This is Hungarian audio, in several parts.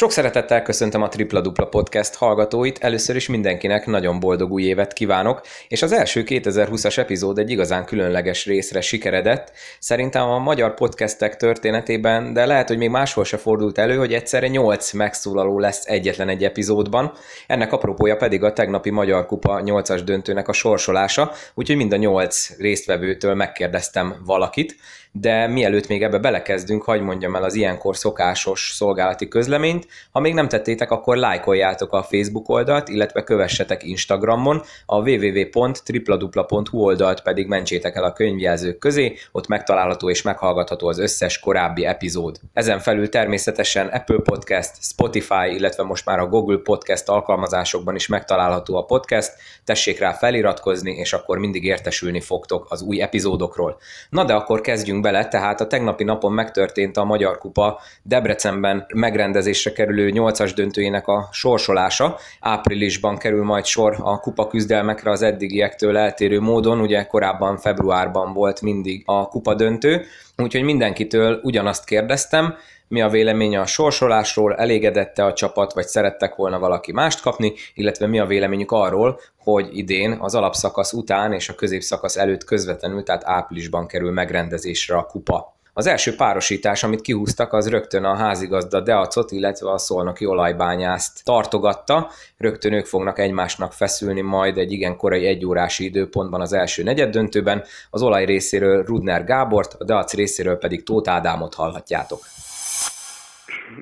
Sok szeretettel köszöntöm a Tripla Dupla Podcast hallgatóit, először is mindenkinek nagyon boldog új évet kívánok, és az első 2020-as epizód egy igazán különleges részre sikeredett. Szerintem a magyar podcastek történetében, de lehet, hogy még máshol se fordult elő, hogy egyszerre 8 megszólaló lesz egyetlen egy epizódban. Ennek apropója pedig a tegnapi Magyar Kupa 8-as döntőnek a sorsolása, úgyhogy mind a 8 résztvevőtől megkérdeztem valakit de mielőtt még ebbe belekezdünk, hagyd mondjam el az ilyenkor szokásos szolgálati közleményt. Ha még nem tettétek, akkor lájkoljátok a Facebook oldalt, illetve kövessetek Instagramon, a www.tripladupla.hu oldalt pedig mentsétek el a könyvjelzők közé, ott megtalálható és meghallgatható az összes korábbi epizód. Ezen felül természetesen Apple Podcast, Spotify, illetve most már a Google Podcast alkalmazásokban is megtalálható a podcast, tessék rá feliratkozni, és akkor mindig értesülni fogtok az új epizódokról. Na de akkor kezdjünk kezdjünk bele, tehát a tegnapi napon megtörtént a Magyar Kupa Debrecenben megrendezésre kerülő 8-as döntőjének a sorsolása. Áprilisban kerül majd sor a kupa küzdelmekre az eddigiektől eltérő módon, ugye korábban februárban volt mindig a kupa döntő, úgyhogy mindenkitől ugyanazt kérdeztem, mi a véleménye a sorsolásról, elégedette a csapat, vagy szerettek volna valaki mást kapni, illetve mi a véleményük arról, hogy idén az alapszakasz után és a középszakasz előtt közvetlenül, tehát áprilisban kerül megrendezésre a kupa. Az első párosítás, amit kihúztak, az rögtön a házigazda Deacot, illetve a szolnoki olajbányászt tartogatta. Rögtön ők fognak egymásnak feszülni majd egy igen korai egyórási időpontban az első negyed döntőben. Az olaj részéről Rudner Gábort, a Deac részéről pedig Tóth Ádámot hallhatjátok.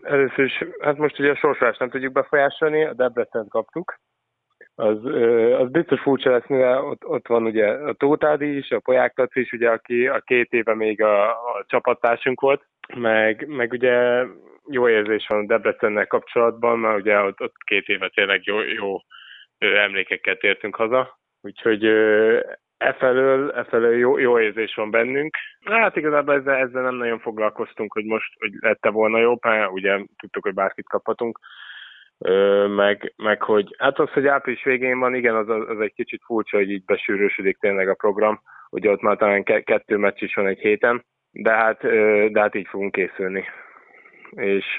Először is, hát most ugye a sorsolást nem tudjuk befolyásolni, a Debrecen kaptuk. Az, az biztos furcsa lesz, mivel ott, ott van ugye a Tótádi is, a Poják is, ugye, aki a két éve még a, a csapattársunk volt, meg, meg ugye jó érzés van Debrecennel kapcsolatban, mert ugye ott, ott két éve tényleg jó, jó emlékekkel tértünk haza, úgyhogy Efelől, efelől jó, jó érzés van bennünk. Hát igazából ezzel, ezzel nem nagyon foglalkoztunk, hogy most hogy lette volna jó, mert ugye tudtuk, hogy bárkit kaphatunk. Ö, meg, meg, hogy hát az, hogy április végén van, igen, az, az egy kicsit furcsa, hogy így besűrősödik tényleg a program. Ugye ott már talán kettő meccs is van egy héten, de hát, de hát így fogunk készülni és,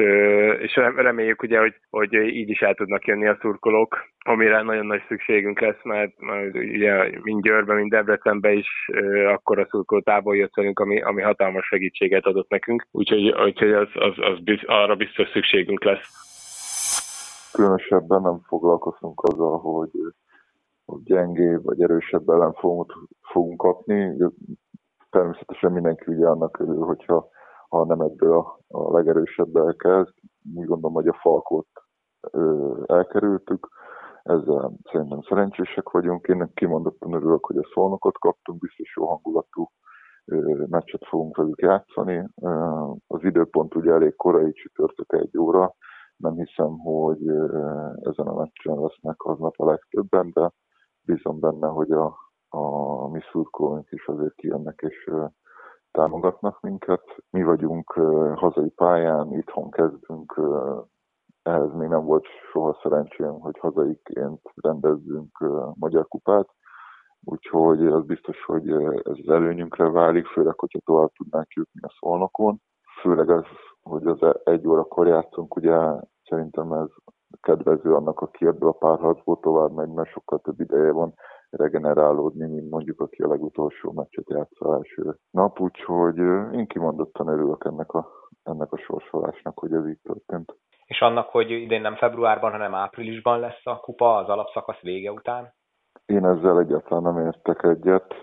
és reméljük ugye, hogy, hogy így is el tudnak jönni a szurkolók, amire nagyon nagy szükségünk lesz, mert, mert ugye mind Győrben, mind Debrecenben is akkor a szurkolótából jött velünk, ami, ami hatalmas segítséget adott nekünk, úgyhogy, úgyhogy az, az, az biz, arra biztos szükségünk lesz. Különösebben nem foglalkoztunk azzal, hogy gyengébb vagy erősebb ellenfogunk fogunk kapni. Természetesen mindenki ugye annak örül, hogyha ha nem ebből a, a legerősebb elkezd. Úgy gondolom, hogy a Falkot elkerültük, ezzel szerintem szerencsések vagyunk. Én kimondottan örülök, hogy a szolnokot kaptunk, biztos jó hangulatú meccset fogunk velük játszani. Az időpont ugye elég korai csütörtök egy óra, nem hiszem, hogy ezen a meccsen lesznek aznap a legtöbben, de bízom benne, hogy a, a mi szurkolóink is azért kijönnek, és támogatnak minket. Mi vagyunk hazai pályán, itthon kezdünk, ehhez még nem volt soha szerencsém, hogy hazaiként rendezzünk magyar kupát, úgyhogy az biztos, hogy ez az előnyünkre válik, főleg, hogyha tovább tudnánk jutni a szolnokon. Főleg az, hogy az egy órakor játszunk, ugye szerintem ez kedvező annak, aki ebből a párharcból tovább megy, mert sokkal több ideje van regenerálódni, mint mondjuk aki a legutolsó meccset játsza első nap, úgyhogy én kimondottan örülök ennek a, ennek a sorsolásnak, hogy ez így történt. És annak, hogy idén nem februárban, hanem áprilisban lesz a kupa az alapszakasz vége után? Én ezzel egyáltalán nem értek egyet,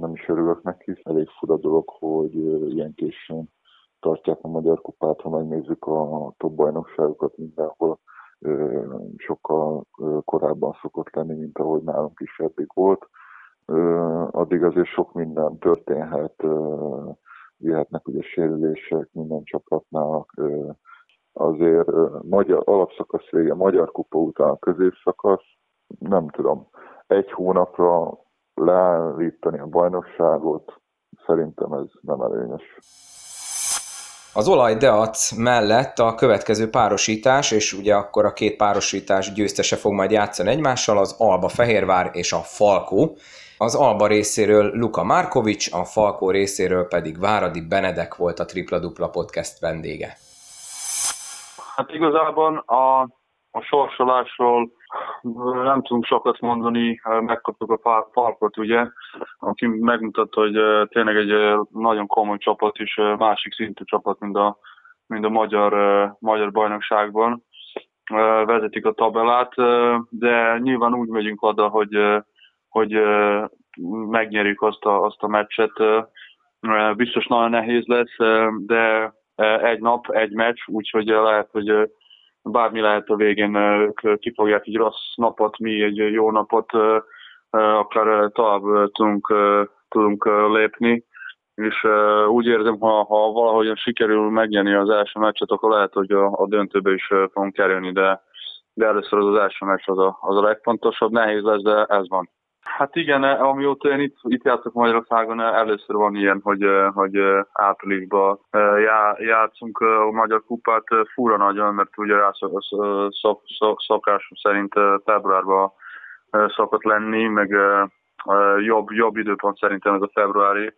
nem is örülök neki. Elég fura dolog, hogy ilyen későn tartják a Magyar Kupát, ha megnézzük a top bajnokságokat mindenhol sokkal korábban szokott lenni, mint ahogy nálunk is eddig volt. Addig azért sok minden történhet, jöhetnek ugye sérülések minden csapatnál, azért magyar, alapszakasz vége, magyar kupa után a középszakasz, nem tudom, egy hónapra leállítani a bajnokságot, szerintem ez nem előnyös. Az olaj Deac mellett a következő párosítás, és ugye akkor a két párosítás győztese fog majd játszani egymással, az Alba Fehérvár és a Falkó. Az Alba részéről Luka Markovics, a Falkó részéről pedig Váradi Benedek volt a Tripla Dupla podcast vendége. Hát igazából a, a sorsolásról nem tudunk sokat mondani, megkaptuk a parkot, ugye, aki megmutatta, hogy tényleg egy nagyon komoly csapat és másik szintű csapat, mint a, mint a magyar, magyar bajnokságban. Vezetik a tabelát, de nyilván úgy megyünk oda, hogy, hogy megnyerjük azt a, azt a meccset. Biztos nagyon nehéz lesz, de egy nap, egy meccs, úgyhogy lehet, hogy bármi lehet a végén, ők kifogják egy rossz napot, mi egy jó napot, akár tovább tudunk, tudunk lépni. És úgy érzem, ha, ha valahogyan sikerül megnyerni az első meccset, akkor lehet, hogy a, a döntőbe is fogunk kerülni, de, de először az, az első meccs az a, az a legfontosabb. Nehéz lesz, de ez van. Hát igen, amióta én itt, itt játszok Magyarországon, először van ilyen, hogy, hogy áprilisban já, játszunk a Magyar Kupát fura nagyon, mert ugye szok, szok, szokásom szerint februárban szokott lenni, meg jobb, jobb időpont szerintem ez a februári.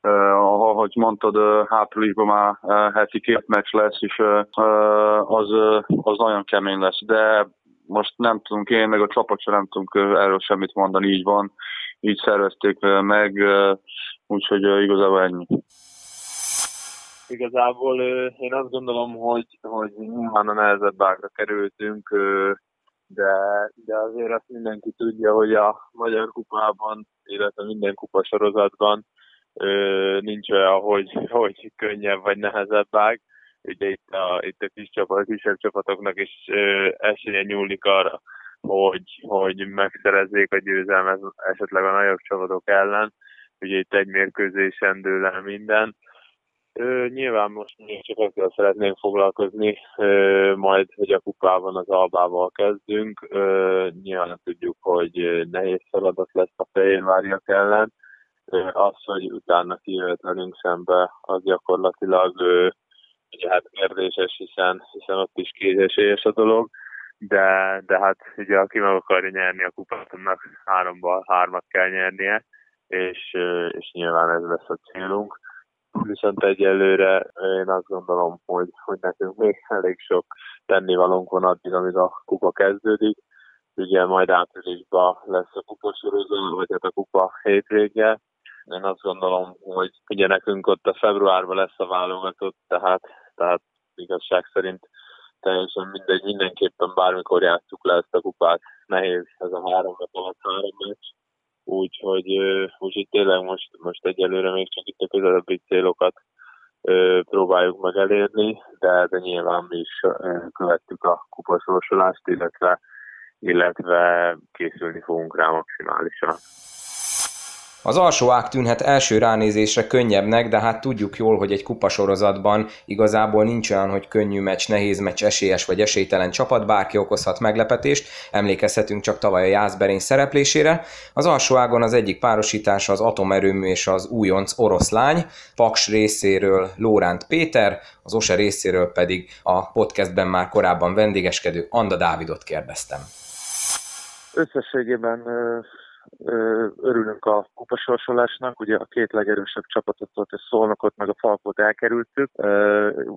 Ahogy mondtad, áprilisban már heti két meccs lesz, és az, az nagyon kemény lesz, de most nem tudunk én, meg a csapat sem nem tudunk erről semmit mondani, így van, így szervezték meg, úgyhogy igazából ennyi. Igazából én azt gondolom, hogy, hogy nyilván a nehezebb ágra kerültünk, de, de azért azt mindenki tudja, hogy a Magyar Kupában, illetve minden kupa sorozatban nincs olyan, hogy, hogy könnyebb vagy nehezebb ág ugye itt a, itt a kis csapat, a kisebb csapatoknak is ö, esélye nyúlik arra, hogy, hogy megszerezzék a győzelmet esetleg a nagyobb csapatok ellen. Ugye itt egy mérkőzésen dől el minden. Ö, nyilván most még csak azzal szeretnénk foglalkozni, ö, majd, hogy a kupában az albával kezdünk. Ö, nyilván tudjuk, hogy nehéz feladat lesz a Fehérváriak ellen. Ö, az, hogy utána kijöhet velünk szembe, az gyakorlatilag ö, ugye hát kérdéses, hiszen, hiszen ott is kézesélyes a dolog, de, de hát ugye aki meg akarja nyerni a kupát, annak háromban hármat kell nyernie, és, és nyilván ez lesz a célunk. Viszont egyelőre én azt gondolom, hogy, hogy nekünk még elég sok tennivalónk van addig, amíg a kupa kezdődik. Ugye majd áprilisban lesz a kupa sorozat, vagy hát a kupa hétvége, én azt gondolom, hogy ugye nekünk ott a februárban lesz a válogatott, tehát, tehát igazság szerint teljesen mindegy, mindenképpen bármikor játsszuk le ezt a kupát. Nehéz ez a három nap alatt három meccs. Úgyhogy, úgyhogy tényleg most, most egyelőre még csak itt a közelebbi célokat próbáljuk meg elérni, de, de nyilván mi is követtük a kupasorsolást, illetve, illetve készülni fogunk rá maximálisan. Az alsó ág tűnhet első ránézésre könnyebbnek, de hát tudjuk jól, hogy egy kupasorozatban igazából nincs olyan, hogy könnyű meccs, nehéz meccs, esélyes vagy esélytelen csapat, bárki okozhat meglepetést, emlékezhetünk csak tavaly a Jászberény szereplésére. Az alsó ágon az egyik párosítás az atomerőmű és az újonc oroszlány, Paks részéről Lóránt Péter, az OSE részéről pedig a podcastben már korábban vendégeskedő Anda Dávidot kérdeztem. Összességében örülünk a kupasorsolásnak, ugye a két legerősebb csapatot, a Szolnokot meg a Falkot elkerültük,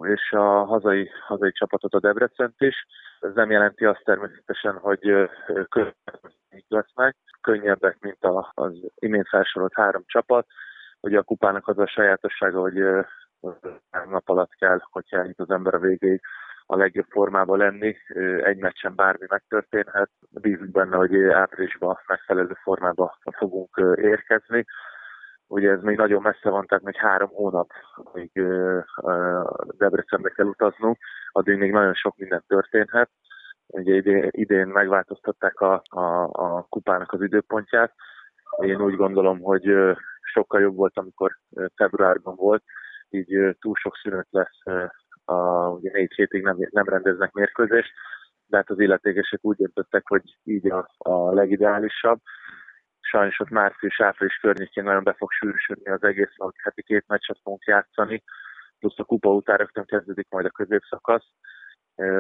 és a hazai, hazai csapatot a Debrecent is. Ez nem jelenti azt természetesen, hogy könnyebbek lesznek, könnyebbek, mint az imént felsorolt három csapat. Ugye a kupának az a sajátossága, hogy nap alatt kell, hogyha eljut az ember a végéig a legjobb formában lenni. Egy meccsen bármi megtörténhet. Bízunk benne, hogy áprilisban megfelelő formában fogunk érkezni. Ugye ez még nagyon messze van, tehát még három hónap, amíg Debrecenbe kell utaznunk, addig még nagyon sok minden történhet. Ugye idén megváltoztatták a, a, a kupának az időpontját. Én úgy gondolom, hogy sokkal jobb volt, amikor februárban volt, így túl sok szünet lesz a, ugye négy hétig nem, nem rendeznek mérkőzést, de hát az illetékesek úgy döntöttek, hogy így a, a legideálisabb. Sajnos ott március-április környékén nagyon be fog sűrűsödni az egész, hogy heti két meccset fogunk játszani, plusz a kupa után rögtön kezdődik majd a középszakasz.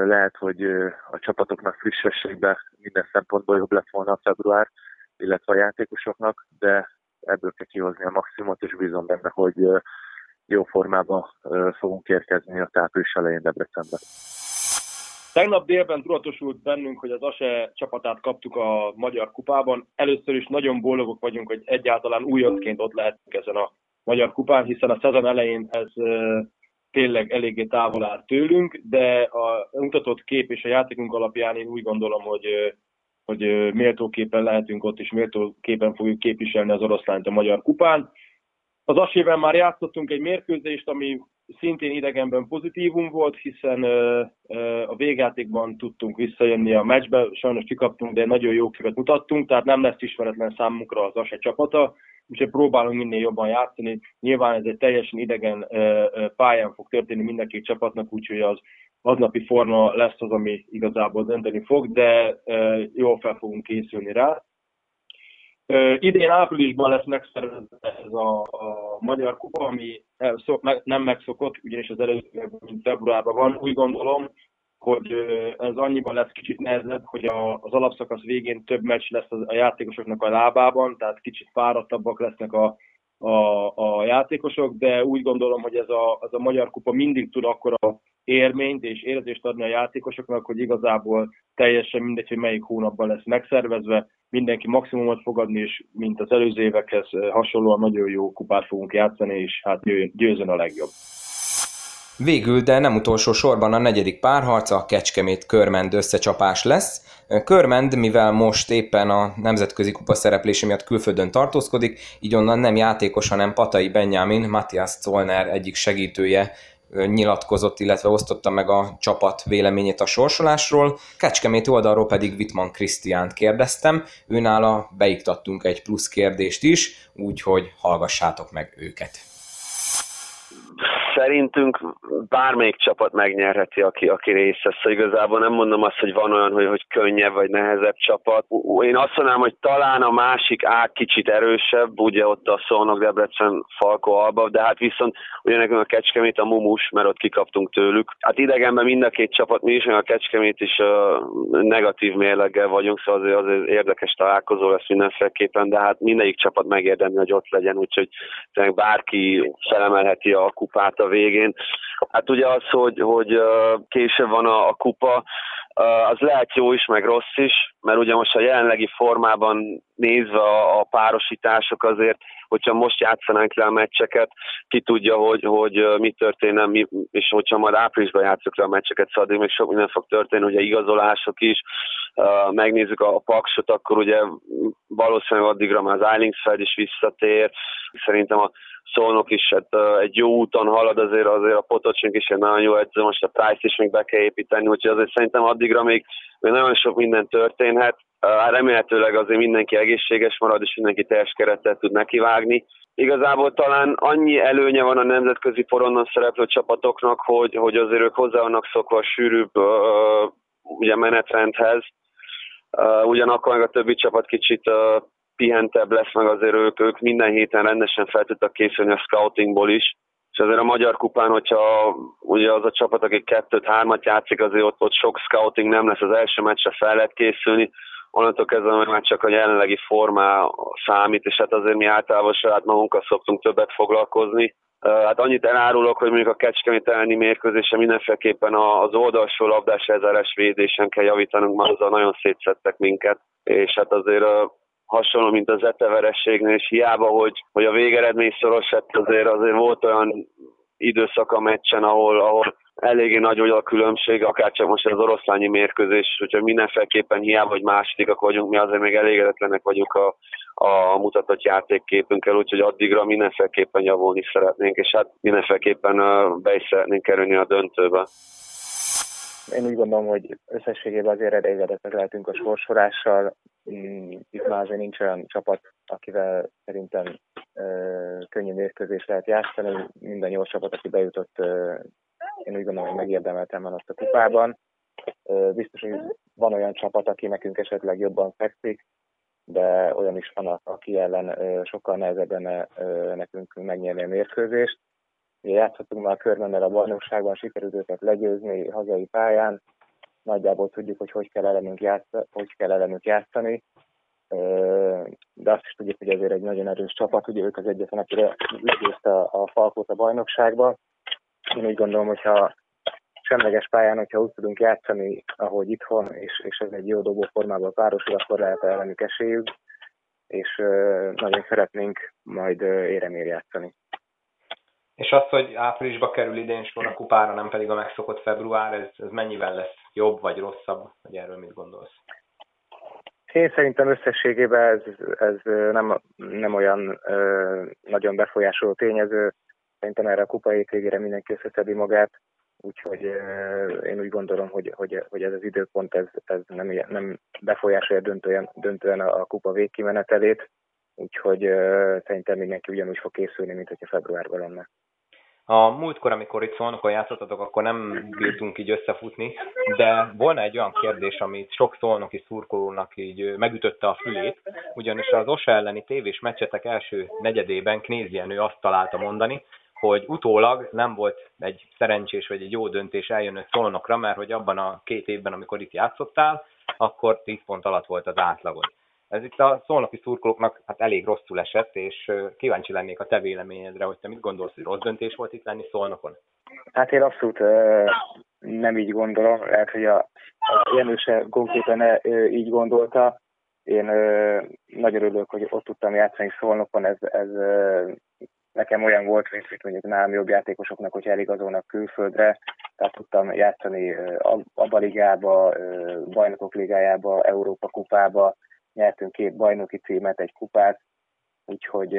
Lehet, hogy a csapatoknak frissességbe minden szempontból jobb lett volna a február, illetve a játékosoknak, de ebből kell kihozni a maximumot, és bízom benne, hogy jó formába fogunk érkezni a április elején Debrecenbe. Tegnap délben tudatosult bennünk, hogy az ASE csapatát kaptuk a Magyar Kupában. Először is nagyon boldogok vagyunk, hogy egyáltalán újoncként ott lehetünk ezen a Magyar Kupán, hiszen a szezon elején ez tényleg eléggé távol áll tőlünk, de a mutatott kép és a játékunk alapján én úgy gondolom, hogy, hogy méltóképpen lehetünk ott, és méltóképpen fogjuk képviselni az oroszlányt a Magyar Kupán. Az asével már játszottunk egy mérkőzést, ami szintén idegenben pozitívum volt, hiszen a végjátékban tudtunk visszajönni a meccsbe, sajnos kikaptunk, de nagyon jó képet mutattunk, tehát nem lesz ismeretlen számunkra az ASE csapata, úgyhogy próbálunk minél jobban játszani. Nyilván ez egy teljesen idegen pályán fog történni mindenki csapatnak, úgyhogy az aznapi forma lesz az, ami igazából dönteni fog, de jól fel fogunk készülni rá. Idén áprilisban lesz megszervezve ez a, a Magyar Kupa, ami nem megszokott, ugyanis az előző februárban van. Úgy gondolom, hogy ez annyiban lesz kicsit nehezebb, hogy a, az alapszakasz végén több meccs lesz a játékosoknak a lábában, tehát kicsit fáradtabbak lesznek a, a, a játékosok, de úgy gondolom, hogy ez a, az a Magyar Kupa mindig tud akkor a érményt és érzést adni a játékosoknak, hogy igazából teljesen mindegy, hogy melyik hónapban lesz megszervezve, mindenki maximumot fogadni, és mint az előző évekhez hasonlóan nagyon jó kupát fogunk játszani, és hát győzön a legjobb. Végül, de nem utolsó sorban a negyedik párharc a Kecskemét-Körmend összecsapás lesz. Körmend, mivel most éppen a nemzetközi kupa szereplése miatt külföldön tartózkodik, így onnan nem játékos, hanem Patai Benjamin, Matthias Zollner egyik segítője nyilatkozott, illetve osztotta meg a csapat véleményét a sorsolásról. Kecskemét oldalról pedig Wittmann Krisztiánt kérdeztem, őnála beiktattunk egy plusz kérdést is, úgyhogy hallgassátok meg őket szerintünk bármelyik csapat megnyerheti, aki, aki részt vesz. Szóval igazából nem mondom azt, hogy van olyan, hogy, hogy könnyebb vagy nehezebb csapat. Én azt mondanám, hogy talán a másik ág kicsit erősebb, ugye ott a Szolnok, Debrecen, Falko, Alba, de hát viszont ugye nekünk a Kecskemét a Mumus, mert ott kikaptunk tőlük. Hát idegenben mind a két csapat, mi is, a Kecskemét is uh, negatív mérleggel vagyunk, szóval azért, azért érdekes találkozó lesz mindenféleképpen, de hát mindegyik csapat megérdemli, hogy ott legyen, úgyhogy bárki felemelheti a kupát a végén. Hát ugye az, hogy, hogy később van a, a kupa, az lehet jó is, meg rossz is, mert ugye most a jelenlegi formában nézve a, a párosítások azért, hogyha most játszanánk le a meccseket, ki tudja, hogy, hogy mi történne, mi, és hogyha majd áprilisban játszok le a meccseket, szóval még sok minden fog történni, ugye igazolások is, megnézzük a, a paksot, akkor ugye valószínűleg addigra már az Eilingsfeld is visszatér, szerintem a Szolnok is hát, egy jó úton halad, azért azért a Potocsink is egy nagyon jó edző, most a Price is még be kell építeni, úgyhogy azért szerintem addigra még, még nagyon sok minden történhet. Uh, remélhetőleg azért mindenki egészséges marad, és mindenki teljes kerettel tud nekivágni. Igazából talán annyi előnye van a nemzetközi poronnan szereplő csapatoknak, hogy, hogy azért ők hozzá vannak szokva a sűrűbb uh, ugye menetrendhez, Uh, ugyanakkor meg a többi csapat kicsit uh, pihentebb lesz, meg azért ők, ők minden héten rendesen fel tudtak készülni a scoutingból is, és azért a Magyar Kupán, hogyha ugye az a csapat, aki kettőt, hármat játszik, azért ott, ott sok scouting nem lesz, az első meccsre fel lehet készülni, onnantól kezdve már csak a jelenlegi formá számít, és hát azért mi általában saját magunkkal szoktunk többet foglalkozni. Hát annyit elárulok, hogy mondjuk a Kecskemét elleni mérkőzésen mindenféleképpen az oldalsó labdás ezeres védésen kell javítanunk, mert azzal nagyon szétszettek minket, és hát azért hasonló, mint az eteverességnél, és hiába, hogy, hogy a végeredmény szoros lett, azért, azért volt olyan időszak a meccsen, ahol, ahol eléggé nagy volt a különbség, akár csak most az oroszlányi mérkőzés, hogyha mindenféleképpen hiába, hogy másodikak vagyunk, mi azért még elégedetlenek vagyunk a, a mutatott játékképünkkel, úgyhogy addigra mindenféleképpen javulni szeretnénk, és hát mindenféleképpen be is szeretnénk kerülni a döntőbe. Én úgy gondolom, hogy összességében azért elégedettek lehetünk a sorsolással. Mm, itt már azért nincs olyan csapat, akivel szerintem könnyű mérkőzés lehet játszani. Minden nyolc csapat, aki bejutott, én úgy gondolom, hogy megérdemeltem van azt a kupában. Biztos, hogy van olyan csapat, aki nekünk esetleg jobban fekszik, de olyan is van, aki ellen sokkal nehezebben nekünk megnyerni a mérkőzést. Ugye játszhatunk már körmennel a bajnokságban, sikerült őket legyőzni hazai pályán, nagyjából tudjuk, hogy hogy kell ellenünk, játszani, hogy kell ellenünk játszani, de azt is tudjuk, hogy ezért egy nagyon erős csapat, ugye ők az egyetlen, akire legyőzte a, Falkót a bajnokságba. Én úgy gondolom, hogyha semleges pályán, hogyha úgy tudunk játszani, ahogy itthon, és, és ez egy jó dobó formában párosul, akkor lehet ellenük esélyük, és nagyon szeretnénk majd éremér játszani. És az, hogy áprilisba kerül idén sor a kupára, nem pedig a megszokott február, ez, ez mennyivel lesz jobb vagy rosszabb, vagy erről mit gondolsz? Én szerintem összességében ez, ez nem, nem olyan ö, nagyon befolyásoló tényező. Szerintem erre a kupa végére mindenki összeszedi magát, úgyhogy én úgy gondolom, hogy, hogy, hogy ez az időpont ez, ez nem, nem befolyásolja döntően, döntően a, kupa végkimenetelét, úgyhogy szerintem mindenki ugyanúgy fog készülni, mint hogyha februárban lenne. A múltkor, amikor itt szólnokon játszottatok, akkor nem bírtunk így összefutni, de volna egy olyan kérdés, amit sok szolnoki szurkolónak így megütötte a fülét, ugyanis az OSA elleni tévés meccsetek első negyedében Knézienő azt találta mondani, hogy utólag nem volt egy szerencsés vagy egy jó döntés eljönni szolnokra, mert hogy abban a két évben, amikor itt játszottál, akkor 10 pont alatt volt az átlagod. Ez itt a szolnoki szurkolóknak hát elég rosszul esett, és kíváncsi lennék a te véleményedre, hogy te mit gondolsz, hogy rossz döntés volt itt lenni szolnokon? Hát én abszolút nem így gondolom, lehet, hogy a, a Jenő se konkrétan így gondolta. Én nagyon örülök, hogy ott tudtam játszani szolnokon, ez, ez nekem olyan volt, mint, mint mondjuk nálam jobb játékosoknak, hogy eligazolnak külföldre, tehát tudtam játszani abba ligába, bajnokok ligájába, Európa kupába, nyertünk két bajnoki címet, egy kupát, úgyhogy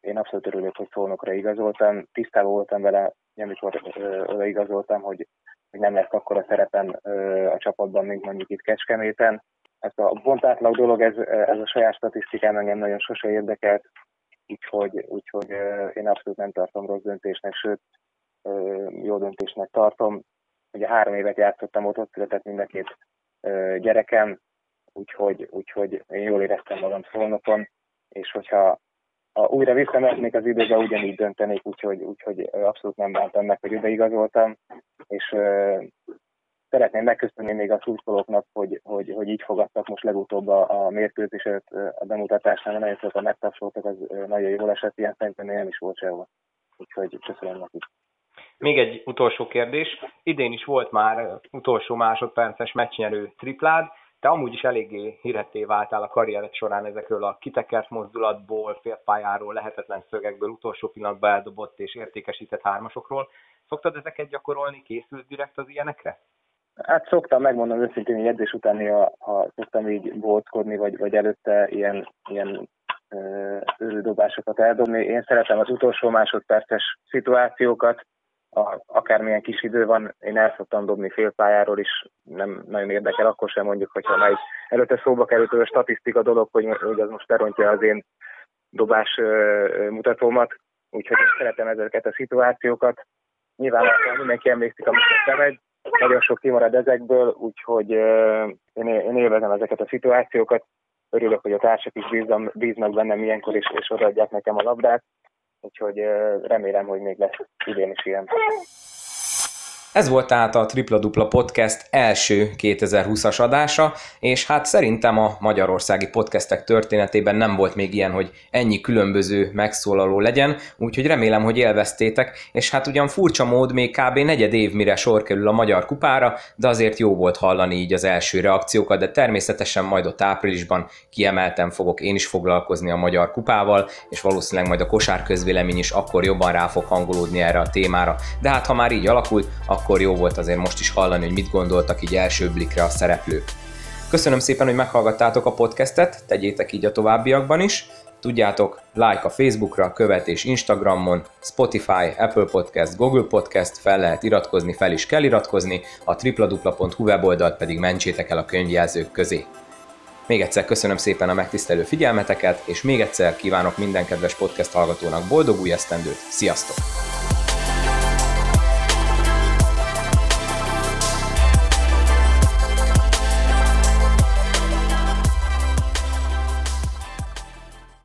én abszolút örülök, hogy szolnokra igazoltam. Tisztában voltam vele, amikor oda igazoltam, hogy, hogy nem lesz akkor a szerepen uh, a csapatban, mint mondjuk itt Kecskeméten. Ez a bontátlag dolog, ez, ez a saját statisztikám engem nagyon sose érdekelt, úgyhogy, úgyhogy én abszolút nem tartom rossz döntésnek, sőt, jó döntésnek tartom. Ugye három évet játszottam ott, ott született mind a két gyerekem, úgyhogy, úgyhogy én jól éreztem magam szolnokon, és hogyha ha újra visszamehetnék az időbe, ugyanígy döntenék, úgyhogy, úgyhogy abszolút nem bántam meg, hogy ideigazoltam, és szeretném megköszönni még a szurkolóknak, hogy, hogy, hogy így fogadtak most legutóbb a, a mérkőzéset a bemutatásnál, nagyon sokan megtapsoltak, az nagyon jól esett, ilyen szerintem nem is volt sehol. Úgyhogy köszönöm nekik. Még egy utolsó kérdés. Idén is volt már utolsó másodperces meccsnyerő triplád, te amúgy is eléggé híretté váltál a karriered során ezekről a kitekert mozdulatból, félpályáról, lehetetlen szögekből, utolsó pillanatban eldobott és értékesített hármasokról. Szoktad ezeket gyakorolni? Készült direkt az ilyenekre? Hát szoktam, megmondom őszintén, hogy edzés után ha, ha szoktam így bolckodni, vagy, vagy előtte ilyen, ilyen őrődobásokat eldobni. Én szeretem az utolsó másodperces szituációkat, a, akármilyen kis idő van, én el szoktam dobni félpályáról is, nem nagyon érdekel, akkor sem mondjuk, hogyha már előtte szóba került a statisztika dolog, hogy, hogy az most berontja az én dobás ö, mutatómat, úgyhogy szeretem ezeket a szituációkat. Nyilván mindenki emlékszik, amikor bemegy, nagyon sok kimarad ezekből, úgyhogy én, én élvezem ezeket a szituációkat. Örülök, hogy a társak is bíznak, bíznak bennem ilyenkor, és, és odaadják nekem a labdát úgyhogy remélem, hogy még lesz idén is ilyen. Ez volt tehát a Tripla Dupla Podcast első 2020-as adása, és hát szerintem a magyarországi podcastek történetében nem volt még ilyen, hogy ennyi különböző megszólaló legyen, úgyhogy remélem, hogy élveztétek, és hát ugyan furcsa mód még kb. negyed év mire sor kerül a Magyar Kupára, de azért jó volt hallani így az első reakciókat, de természetesen majd ott áprilisban kiemelten fogok én is foglalkozni a Magyar Kupával, és valószínűleg majd a kosár közvélemény is akkor jobban rá fog hangolódni erre a témára, de hát ha már így alakult, akkor jó volt azért most is hallani, hogy mit gondoltak így első blikre a szereplők. Köszönöm szépen, hogy meghallgattátok a podcastet, tegyétek így a továbbiakban is. Tudjátok, like a Facebookra, követés Instagramon, Spotify, Apple Podcast, Google Podcast, fel lehet iratkozni, fel is kell iratkozni, a tripladupla.hu weboldalt pedig mentsétek el a könyvjelzők közé. Még egyszer köszönöm szépen a megtisztelő figyelmeteket, és még egyszer kívánok minden kedves podcast hallgatónak boldog új esztendőt, sziasztok!